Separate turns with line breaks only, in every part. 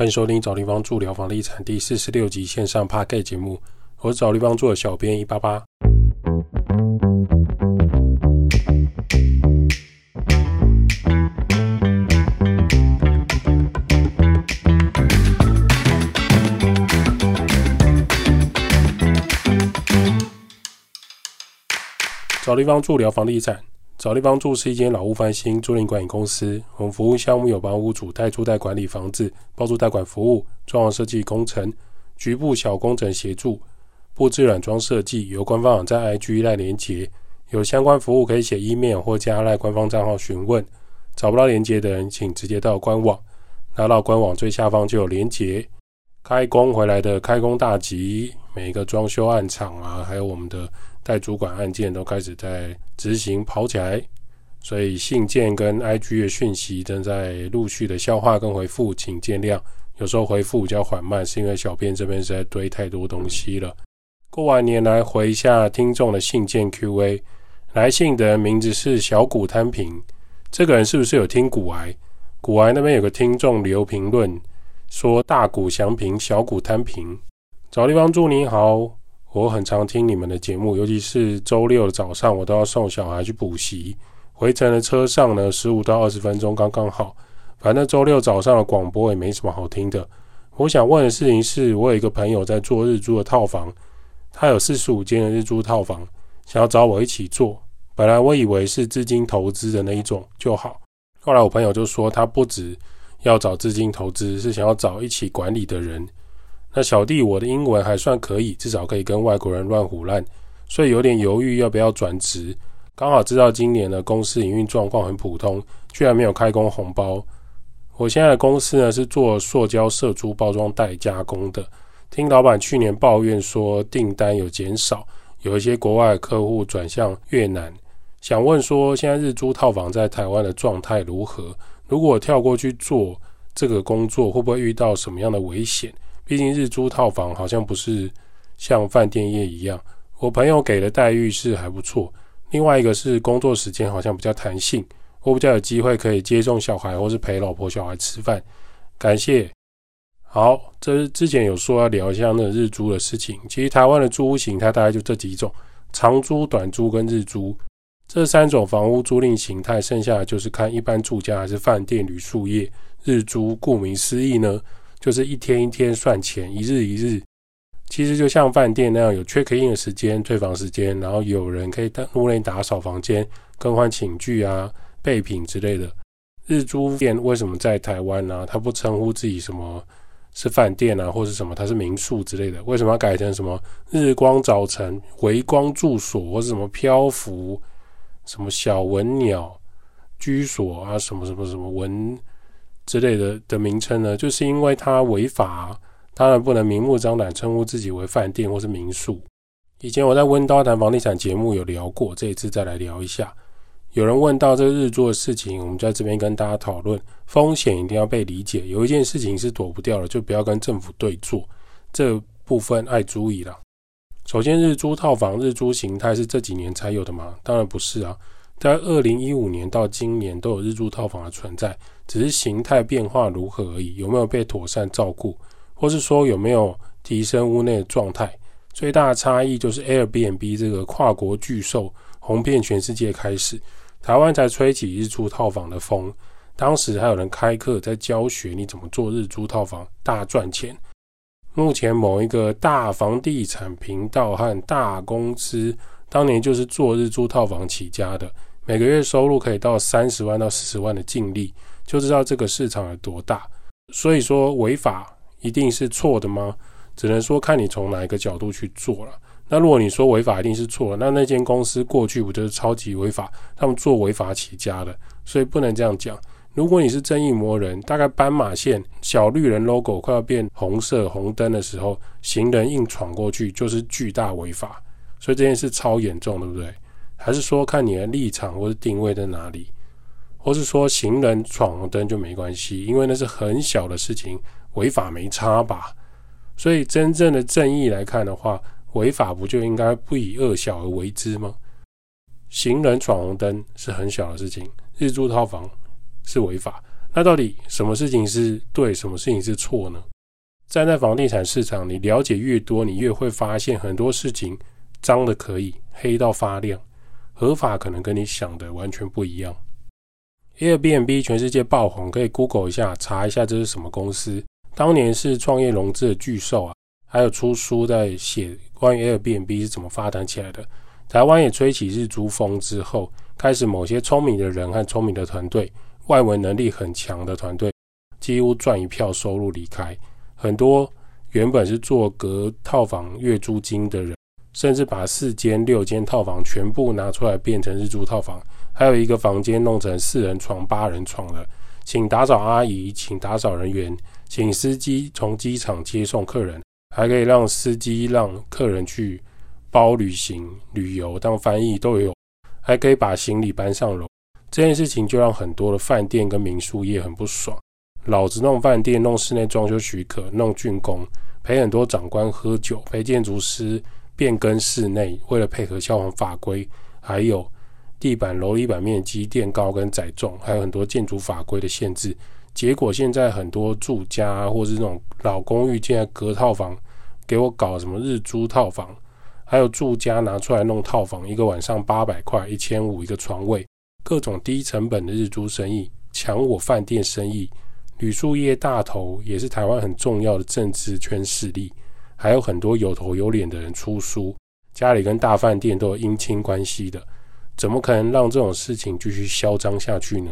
欢迎收听找地方住聊房地产第四十六集线上 p a r k 节目，我是找地方住的小编一八八。找地方住聊房地产。找地方住是一间老屋翻新租赁管理公司。我们服务项目有帮屋主代租代管理房子、包租代管服务、装潢设计工程、局部小工程协助、布置软装设计。有官方网站 IG 赖连接，有相关服务可以写 email 或加赖官方账号询问。找不到连接的人，请直接到官网，拿到官网最下方就有连接。开工回来的开工大吉，每一个装修案场啊，还有我们的。代主管案件都开始在执行跑起来，所以信件跟 IG 的讯息正在陆续的消化跟回复，请见谅。有时候回复比较缓慢，是因为小编这边实在堆太多东西了。过完年来回一下听众的信件 QA，来信的名字是小谷摊平，这个人是不是有听古癌？古癌那边有个听众留评论说大谷祥平，小谷摊平，找地方住你好。我很常听你们的节目，尤其是周六的早上，我都要送小孩去补习。回程的车上呢，十五到二十分钟刚刚好。反正周六早上的广播也没什么好听的。我想问的事情是，我有一个朋友在做日租的套房，他有四十五间的日租套房，想要找我一起做。本来我以为是资金投资的那一种就好，后来我朋友就说他不止要找资金投资，是想要找一起管理的人。那小弟，我的英文还算可以，至少可以跟外国人乱胡乱，所以有点犹豫要不要转职。刚好知道今年的公司营运状况很普通，居然没有开工红包。我现在的公司呢是做塑胶射珠包装袋加工的。听老板去年抱怨说订单有减少，有一些国外客户转向越南。想问说现在日租套房在台湾的状态如何？如果跳过去做这个工作，会不会遇到什么样的危险？毕竟日租套房好像不是像饭店业一样，我朋友给的待遇是还不错。另外一个是工作时间好像比较弹性，我比较有机会可以接送小孩或是陪老婆小孩吃饭。感谢。好，这是之前有说要聊一下那日租的事情。其实台湾的租屋形态大概就这几种：长租、短租跟日租这三种房屋租赁形态。剩下的就是看一般住家还是饭店、旅宿业。日租顾名思义呢。就是一天一天算钱，一日一日，其实就像饭店那样，有 check in 的时间、退房时间，然后有人可以在屋内打扫房间、更换寝具啊、备品之类的。日租店为什么在台湾呢？他不称呼自己什么是饭店啊，或是什么他是民宿之类的？为什么要改成什么日光早晨、回光住所，或是什么漂浮、什么小文鸟居所啊，什么什么什么文？之类的的名称呢，就是因为它违法，当然不能明目张胆称呼自己为饭店或是民宿。以前我在温刀谈房地产节目有聊过，这一次再来聊一下。有人问到这个日租的事情，我们在这边跟大家讨论，风险一定要被理解。有一件事情是躲不掉的，就不要跟政府对坐。这部分爱注意了。首先，日租套房日租形态是这几年才有的吗？当然不是啊。在二零一五年到今年都有日租套房的存在，只是形态变化如何而已。有没有被妥善照顾，或是说有没有提升屋内的状态？最大的差异就是 Airbnb 这个跨国巨兽红遍全世界开始，台湾才吹起日租套房的风。当时还有人开课在教学你怎么做日租套房，大赚钱。目前某一个大房地产频道和大公司当年就是做日租套房起家的。每个月收入可以到三十万到四十万的净利，就知道这个市场有多大。所以说违法一定是错的吗？只能说看你从哪一个角度去做了。那如果你说违法一定是错，那那间公司过去不就是超级违法？他们做违法起家的，所以不能这样讲。如果你是正义魔人，大概斑马线小绿人 logo 快要变红色红灯的时候，行人硬闯过去就是巨大违法。所以这件事超严重，对不对？还是说看你的立场或者定位在哪里，或是说行人闯红灯就没关系，因为那是很小的事情，违法没差吧？所以真正的正义来看的话，违法不就应该不以恶小而为之吗？行人闯红灯是很小的事情，日租套房是违法，那到底什么事情是对，什么事情是错呢？站在房地产市场，你了解越多，你越会发现很多事情脏的可以，黑到发亮，合法可能跟你想的完全不一样。Airbnb 全世界爆红，可以 Google 一下，查一下这是什么公司。当年是创业融资的巨兽啊，还有出书在写关于 Airbnb 是怎么发展起来的。台湾也吹起日租风之后，开始某些聪明的人和聪明的团队，外文能力很强的团队，几乎赚一票收入离开。很多原本是做隔套房月租金的人，甚至把四间六间套房全部拿出来变成日租套房，还有一个房间弄成四人床、八人床的，请打扫阿姨，请打扫人员。请司机从机场接送客人，还可以让司机让客人去包旅行、旅游当翻译都有，还可以把行李搬上楼。这件事情就让很多的饭店跟民宿业很不爽。老子弄饭店、弄室内装修许可、弄竣工，陪很多长官喝酒，陪建筑师变更室内，为了配合消防法规，还有地板楼梯板面积垫高跟载重，还有很多建筑法规的限制。结果现在很多住家或是那种老公寓，现在隔套房给我搞什么日租套房，还有住家拿出来弄套房，一个晚上八百块、一千五一个床位，各种低成本的日租生意抢我饭店生意，旅宿业大头也是台湾很重要的政治圈势力，还有很多有头有脸的人出书，家里跟大饭店都有姻亲关系的，怎么可能让这种事情继续嚣张下去呢？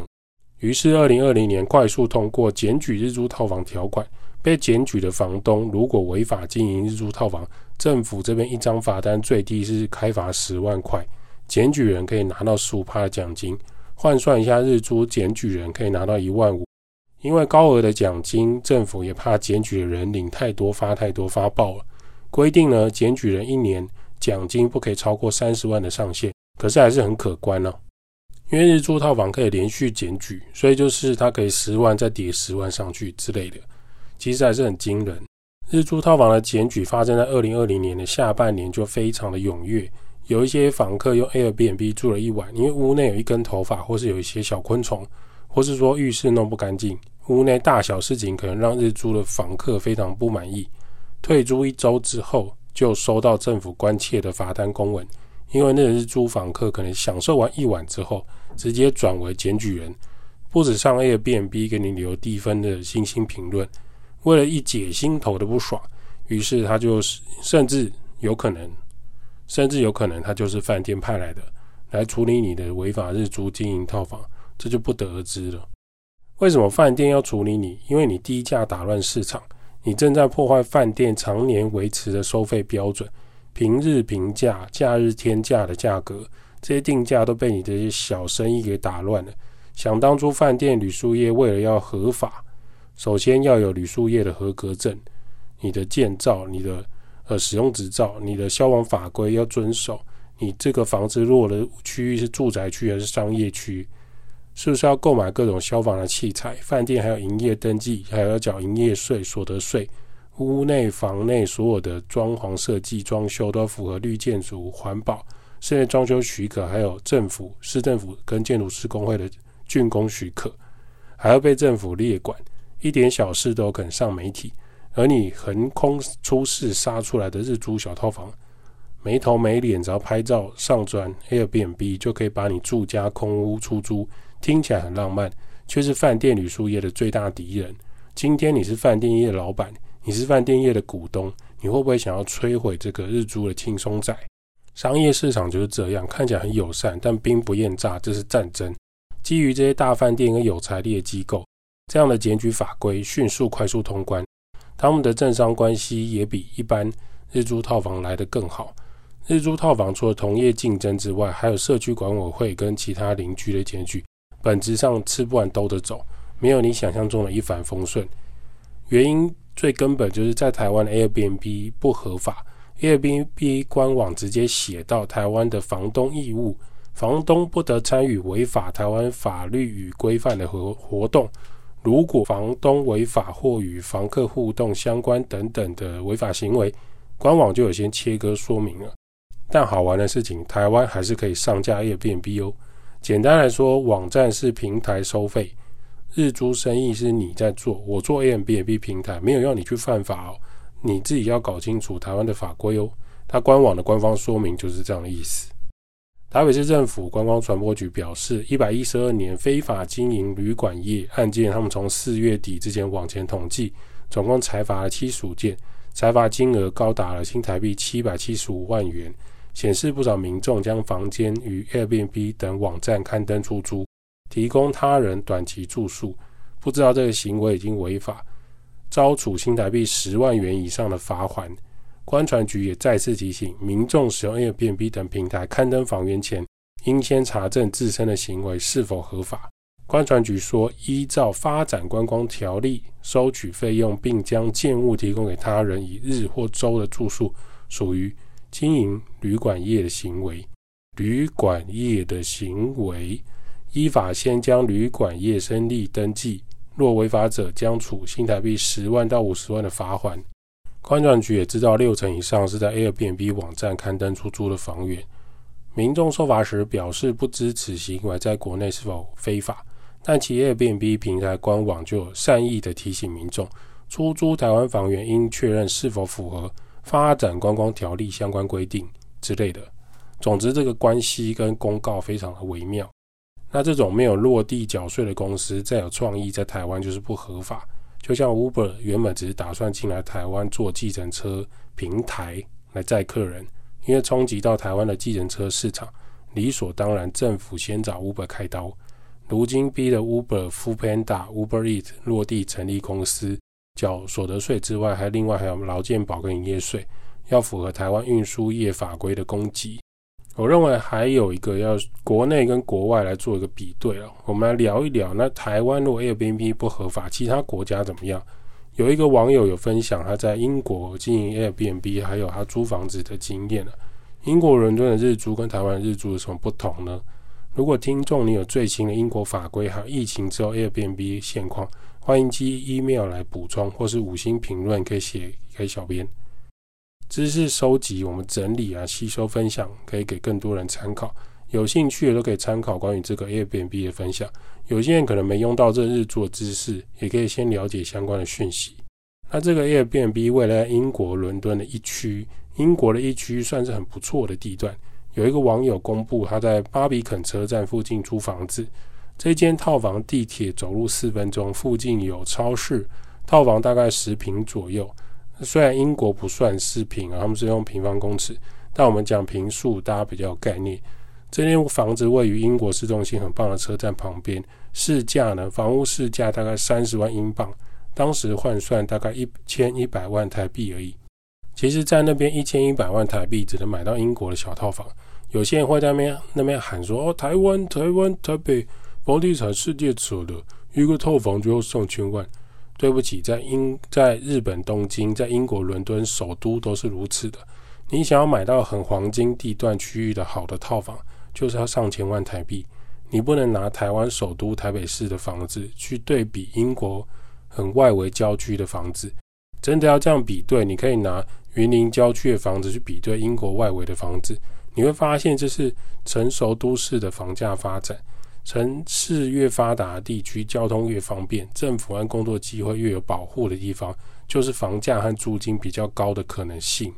于是，二零二零年快速通过检举日租套房条款，被检举的房东如果违法经营日租套房，政府这边一张罚单最低是开罚十万块，检举人可以拿到十五趴的奖金，换算一下，日租检举人可以拿到一万五。因为高额的奖金，政府也怕检举的人领太多发太多发爆了，规定呢，检举人一年奖金不可以超过三十万的上限，可是还是很可观呢。因为日租套房可以连续检举，所以就是它可以十万再叠十万上去之类的，其实还是很惊人。日租套房的检举发生在二零二零年的下半年，就非常的踊跃。有一些房客用 Airbnb 住了一晚，因为屋内有一根头发，或是有一些小昆虫，或是说浴室弄不干净，屋内大小事情可能让日租的房客非常不满意。退租一周之后，就收到政府关切的罚单公文。因为那个是租房客，可能享受完一晚之后，直接转为检举人，不止上 Airbnb 给你留低分的星星评论，为了一解心头的不爽，于是他就是甚至有可能，甚至有可能他就是饭店派来的来处理你的违法日租经营套房，这就不得而知了。为什么饭店要处理你？因为你低价打乱市场，你正在破坏饭店常年维持的收费标准。平日平价、假日天价的价格，这些定价都被你这些小生意给打乱了。想当初饭店、旅宿业为了要合法，首先要有旅宿业的合格证，你的建造、你的呃使用执照、你的消防法规要遵守。你这个房子落的区域是住宅区还是商业区？是不是要购买各种消防的器材？饭店还有营业登记，还要缴营业税、所得税。屋内、房内所有的装潢设计、装修都符合绿建筑、环保、室内装修许可，还有政府、市政府跟建筑施工会的竣工许可，还要被政府列管，一点小事都肯上媒体。而你横空出世杀出来的日租小套房，没头没脸，只要拍照上传 Airbnb 就可以把你住家空屋出租，听起来很浪漫，却是饭店旅宿业的最大敌人。今天你是饭店业老板。你是饭店业的股东，你会不会想要摧毁这个日租的轻松仔？商业市场就是这样，看起来很友善，但兵不厌诈，这是战争。基于这些大饭店跟有财力的机构，这样的检举法规迅速快速通关，他们的政商关系也比一般日租套房来得更好。日租套房除了同业竞争之外，还有社区管委会跟其他邻居的检举，本质上吃不完兜着走，没有你想象中的一帆风顺。原因。最根本就是在台湾 Airbnb 不合法，Airbnb 官网直接写到台湾的房东义务，房东不得参与违法台湾法律与规范的活活动。如果房东违法或与房客互动相关等等的违法行为，官网就有先切割说明了。但好玩的事情，台湾还是可以上架 Airbnb 哦。简单来说，网站是平台收费。日租生意是你在做，我做 A M B N B 平台，没有要你去犯法哦，你自己要搞清楚台湾的法规哦。它官网的官方说明就是这样的意思。台北市政府观光传播局表示，一百一十二年非法经营旅馆业案件，他们从四月底之前往前统计，总共裁罚了七十五件，裁罚金额高达了新台币七百七十五万元，显示不少民众将房间与 Airbnb 等网站刊登出租，提供他人短期住宿，不知道这个行为已经违法，遭处新台币十万元以上的罚款。观传局也再次提醒民众，使用 Airbnb 等平台刊登房源前，应先查证自身的行为是否合法。观传局说，依照发展观光条例收取费用，并将建物提供给他人以日或周的住宿，属于经营旅馆业的行为。旅馆业的行为，依法先将旅馆业申立登记，若违法者，将处新台币十万到五十万的罚款。观传局也知道六成以上是在 Airbnb 网站刊登出租的房源。民众受罚时表示不知此行为在国内是否非法，但其 Airbnb 平台官网就有善意的提醒民众，出租台湾房源应确认是否符合发展观光条例相关规定之类的。总之，这个关系跟公告非常的微妙。那这种没有落地缴税的公司，再有创意在台湾就是不合法。就像 Uber 原本只是打算进来台湾做计程车平台来载客人，因为冲击到台湾的计程车市场，理所当然政府先找 Uber 开刀。如今逼得 Uber、f o o Panda、Uber Eat 落地成立公司，缴所得税之外，还另外还有劳健保跟营业税，要符合台湾运输业法规的供给。我认为还有一个要国内跟国外来做一个比对啊，我们来聊一聊。那台湾如果 Airbnb 不合法，其他国家怎么样？有一个网友有分享他在英国经营 Airbnb，还有他租房子的经验。英国伦敦的日租跟台湾日租有什么不同呢？如果听众你有最新的英国法规还有疫情之后 Airbnb 现况，欢迎寄 email 来补充，或是五星评论可以写给小编。知识收集，我们整理啊，吸收分享，可以给更多人参考。有兴趣的都可以参考关于这个 Airbnb 的分享。有些人可能没用到这日做知识，也可以先了解相关的讯息。那这个 Airbnb 未来英国伦敦的一区，英国的一区算是很不错的地段。有一个网友公布他在巴比肯车站附近租房子，这间套房地铁走路四分钟，附近有超市，套房大概十平左右。虽然英国不算是平啊，他们是用平方公尺，但我们讲平数，大家比较有概念。这间房子位于英国市中心很棒的车站旁边，市价呢，房屋市价大概三十万英镑，当时换算大概一千一百万台币而已。其实，在那边一千一百万台币只能买到英国的小套房。有些人会在那边那边喊说：“哦，台湾，台湾，台北房地产世界扯的，一个套房就要上千万。”对不起，在英在日本东京，在英国伦敦首都都是如此的。你想要买到很黄金地段区域的好的套房，就是要上千万台币。你不能拿台湾首都台北市的房子去对比英国很外围郊区的房子。真的要这样比对，你可以拿云林郊区的房子去比对英国外围的房子，你会发现这是成熟都市的房价发展。城市越发达的地区，交通越方便，政府和工作机会越有保护的地方，就是房价和租金比较高的可能性。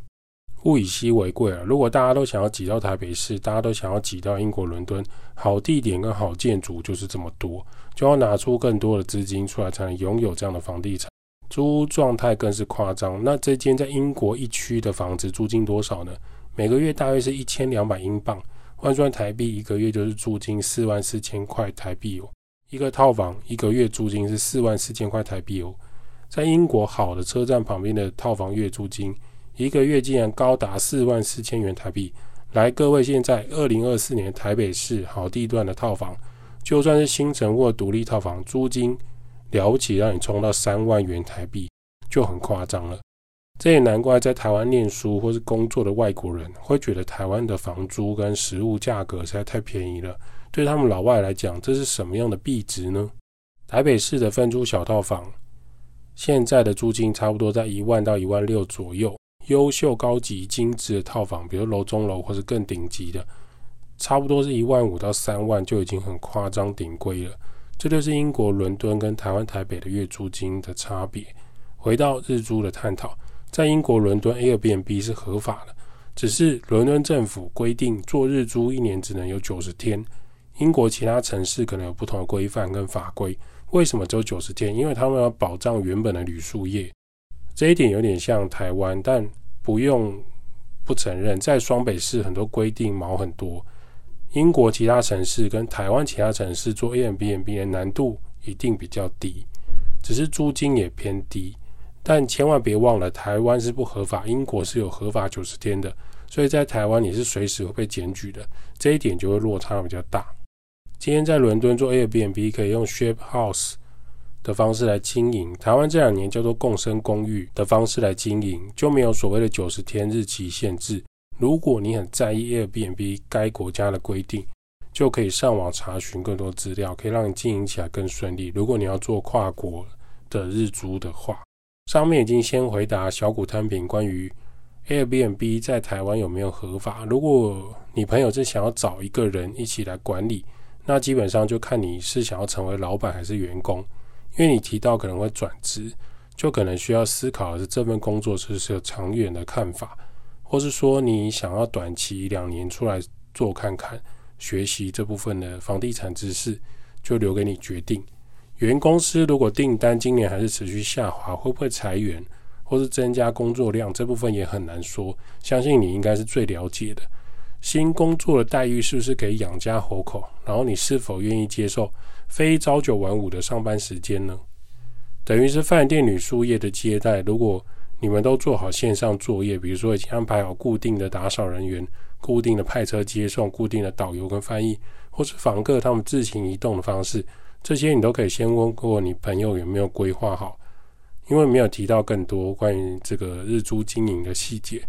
物以稀为贵啊！如果大家都想要挤到台北市，大家都想要挤到英国伦敦，好地点跟好建筑就是这么多，就要拿出更多的资金出来，才能拥有这样的房地产。租屋状态更是夸张。那这间在英国一区的房子租金多少呢？每个月大约是一千两百英镑。换算台币，一个月就是租金四万四千块台币哦。一个套房一个月租金是四万四千块台币哦。在英国好的车站旁边的套房月租金，一个月竟然高达四万四千元台币。来，各位，现在二零二四年台北市好地段的套房，就算是新城或独立套房，租金了不起让你冲到三万元台币，就很夸张了。这也难怪，在台湾念书或是工作的外国人会觉得台湾的房租跟食物价格实在太便宜了。对他们老外来讲，这是什么样的币值呢？台北市的分租小套房，现在的租金差不多在一万到一万六左右。优秀、高级、精致的套房，比如楼中楼或是更顶级的，差不多是一万五到三万就已经很夸张顶贵了。这就是英国伦敦跟台湾台北的月租金的差别。回到日租的探讨，在英国伦敦 Airbnb 是合法的，只是伦敦政府规定做日租一年只能有九十天。英国其他城市可能有不同的规范跟法规。为什么只有九十天？因为他们要保障原本的旅宿业。这一点有点像台湾，但不用不承认，在双北市很多规定毛很多。英国其他城市跟台湾其他城市做 A M B N B 的难度一定比较低，只是租金也偏低。但千万别忘了，台湾是不合法，英国是有合法九十天的，所以在台湾你是随时会被检举的，这一点就会落差比较大。今天在伦敦做 Airbnb 可以用 Share House。的方式来经营，台湾这两年叫做共生公寓的方式来经营，就没有所谓的九十天日期限制。如果你很在意 Airbnb 该国家的规定，就可以上网查询更多资料，可以让你经营起来更顺利。如果你要做跨国的日租的话，上面已经先回答小股摊平关于 Airbnb 在台湾有没有合法。如果你朋友是想要找一个人一起来管理，那基本上就看你是想要成为老板还是员工。因为你提到可能会转职，就可能需要思考的是这份工作是不是有长远的看法，或是说你想要短期两年出来做看看，学习这部分的房地产知识，就留给你决定。原公司如果订单今年还是持续下滑，会不会裁员，或是增加工作量，这部分也很难说。相信你应该是最了解的。新工作的待遇是不是可以养家活口？然后你是否愿意接受？非朝九晚五的上班时间呢，等于是饭店旅宿业的接待。如果你们都做好线上作业，比如说已经安排好固定的打扫人员、固定的派车接送、固定的导游跟翻译，或是访客他们自行移动的方式，这些你都可以先问过你朋友有没有规划好，因为没有提到更多关于这个日租经营的细节，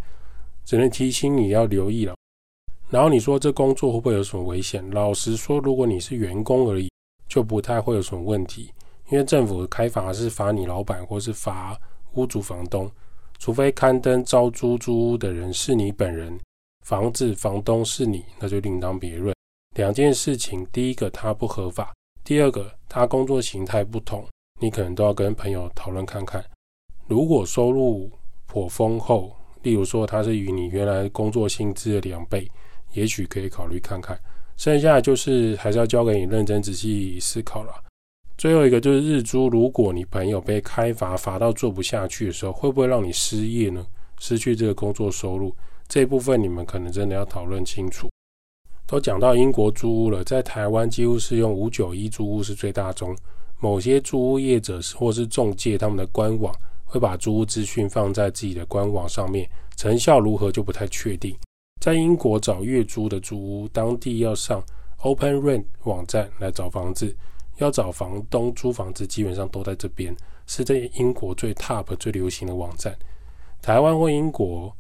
只能提醒你要留意了。然后你说这工作会不会有什么危险？老实说，如果你是员工而已。就不太会有什么问题，因为政府开罚是罚你老板或是罚屋主房东，除非刊登招租租屋的人是你本人，房子房东是你，那就另当别论。两件事情，第一个它不合法，第二个它工作形态不同，你可能都要跟朋友讨论看看。如果收入颇丰厚，例如说它是与你原来工作薪资的两倍，也许可以考虑看看。剩下就是还是要交给你认真仔细思考了。最后一个就是日租，如果你朋友被开罚罚到做不下去的时候，会不会让你失业呢？失去这个工作收入这一部分，你们可能真的要讨论清楚。都讲到英国租屋了，在台湾几乎是用五九一租屋是最大宗。某些租屋业者或是中介，他们的官网会把租屋资讯放在自己的官网上面，成效如何就不太确定。在英国找月租的租屋，当地要上 Open Rent 网站来找房子，要找房东租房子，基本上都在这边，是在英国最 top 最流行的网站。台湾或英国，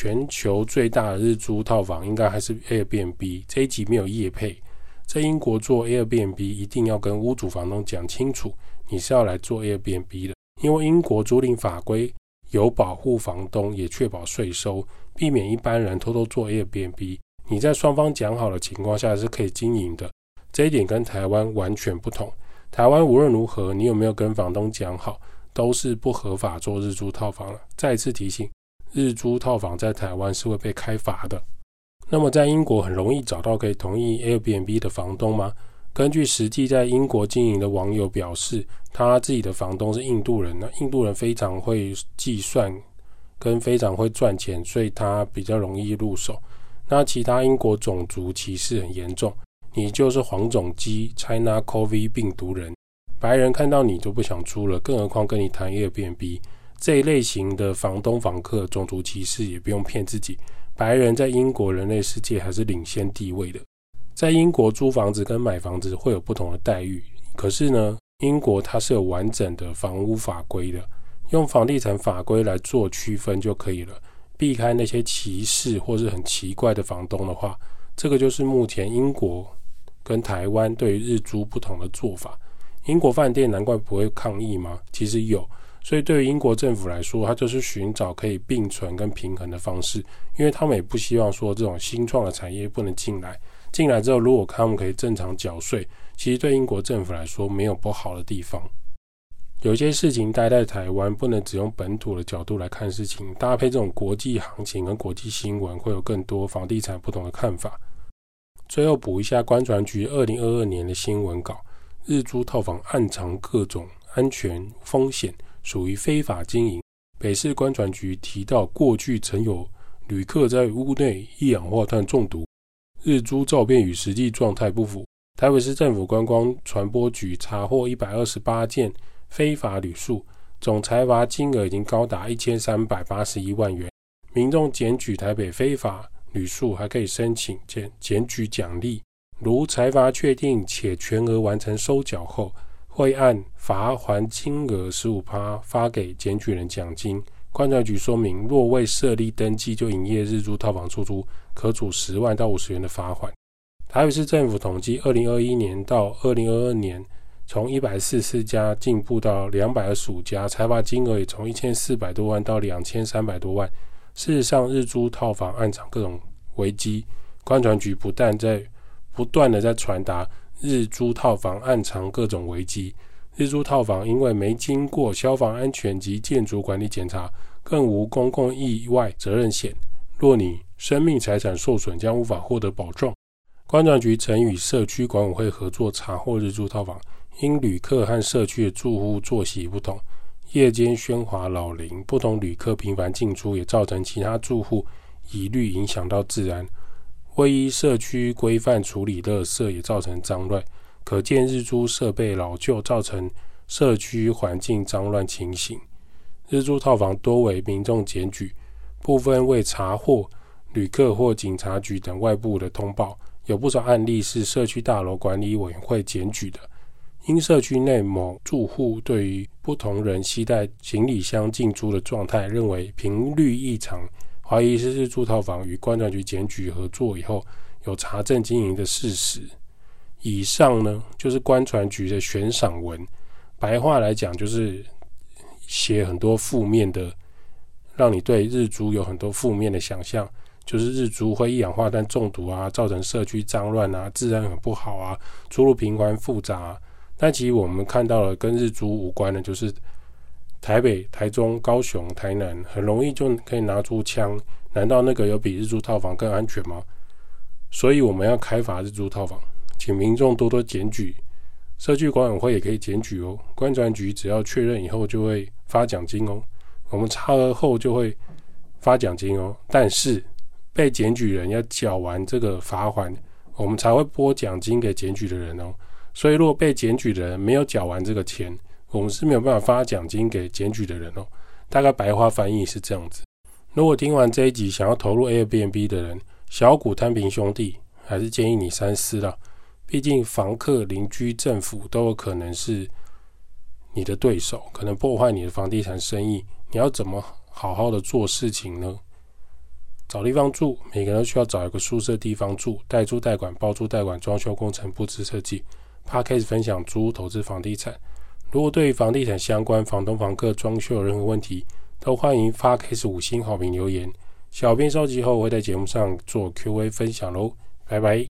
全球最大的日租套房应该还是 Airbnb。这一集没有业配，在英国做 Airbnb 一定要跟屋主房东讲清楚，你是要来做 Airbnb 的，因为英国租赁法规有保护房东，也确保税收。避免一般人偷偷做 Airbnb，你在双方讲好的情况下是可以经营的，这一点跟台湾完全不同。台湾无论如何，你有没有跟房东讲好，都是不合法做日租套房了。再次提醒，日租套房在台湾是会被开罚的。那么在英国很容易找到可以同意 Airbnb 的房东吗？根据实际在英国经营的网友表示，他自己的房东是印度人呢，印度人非常会计算。跟非常会赚钱，所以他比较容易入手。那其他英国种族歧视很严重，你就是黄种鸡 China COVID 病毒人，白人看到你就不想租了，更何况跟你谈 Airbnb 这一类型的房东房客种族歧视也不用骗自己，白人在英国人类世界还是领先地位的。在英国租房子跟买房子会有不同的待遇，可是呢，英国它是有完整的房屋法规的。用房地产法规来做区分就可以了，避开那些歧视或是很奇怪的房东的话，这个就是目前英国跟台湾对日租不同的做法。英国饭店难怪不会抗议吗？其实有，所以对于英国政府来说，它就是寻找可以并存跟平衡的方式，因为他们也不希望说这种新创的产业不能进来，进来之后如果他们可以正常缴税，其实对英国政府来说没有不好的地方。有些事情待在台湾，不能只用本土的角度来看事情，搭配这种国际行情跟国际新闻，会有更多房地产不同的看法。最后补一下关船局二零二二年的新闻稿：日租套房暗藏各种安全风险，属于非法经营。北市关船局提到，过去曾有旅客在屋内一氧化碳中毒，日租照片与实际状态不符。台北市政府观光传播局查获一百二十八件。非法旅宿总裁罚金额已经高达一千三百八十一万元。民众检举台北非法旅宿，还可以申请检检举奖励，如财罚确定且全额完成收缴后，会按罚还金额十五趴发给检举人奖金。观察局说明，若未设立登记就营业日租套房出租，可处十万到五十元的罚款。台北市政府统计，二零二一年到二零二二年。从一百四十四家进步到两百二十五家，财罚金额也从一千四百多万到两千三百多万。事实上，日租套房暗藏各种危机。观传局不但在不断的在传达日租套房暗藏各种危机，日租套房因为没经过消防安全及建筑管理检查，更无公共意外责任险。若你生命财产受损，将无法获得保障。观传局曾与社区管委会合作查获日租套房。因旅客和社区的住户作息不同，夜间喧哗扰邻，不同旅客频繁进出，也造成其他住户疑虑，影响到治安。未依社区规范处理垃圾，也造成脏乱。可见日租设备老旧，造成社区环境脏乱情形。日租套房多为民众检举，部分未查获旅客或警察局等外部的通报。有不少案例是社区大楼管理委员会检举的。因社区内某住户对于不同人携带行李箱进出的状态，认为频率异常，怀疑是日租套房与观察局检举合作以后有查证经营的事实。以上呢，就是观船局的悬赏文，白话来讲就是写很多负面的，让你对日租有很多负面的想象，就是日租会一氧化碳中毒啊，造成社区脏乱啊，治安很不好啊，出入频繁复杂。但其实我们看到了跟日租无关的，就是台北、台中、高雄、台南，很容易就可以拿出枪。难道那个有比日租套房更安全吗？所以我们要开发日租套房，请民众多多检举，社区管委会也可以检举哦。观传局只要确认以后就会发奖金哦。我们查核后就会发奖金哦。但是被检举人要缴完这个罚款，我们才会拨奖金给检举的人哦。所以，如果被检举的人没有缴完这个钱，我们是没有办法发奖金给检举的人哦。大概白话翻译是这样子。如果听完这一集想要投入 Airbnb 的人，小股摊平兄弟，还是建议你三思了。毕竟房客、邻居、政府都有可能是你的对手，可能破坏你的房地产生意。你要怎么好好的做事情呢？找地方住，每个人都需要找一个宿舍地方住，代租代管、包租代管、装修工程、布置设计。他开始分享租屋投资房地产。如果对房地产相关、房东、房客、装修有任何问题，都欢迎发 Case 五星好评留言。小编收集后会在节目上做 Q&A 分享喽，拜拜。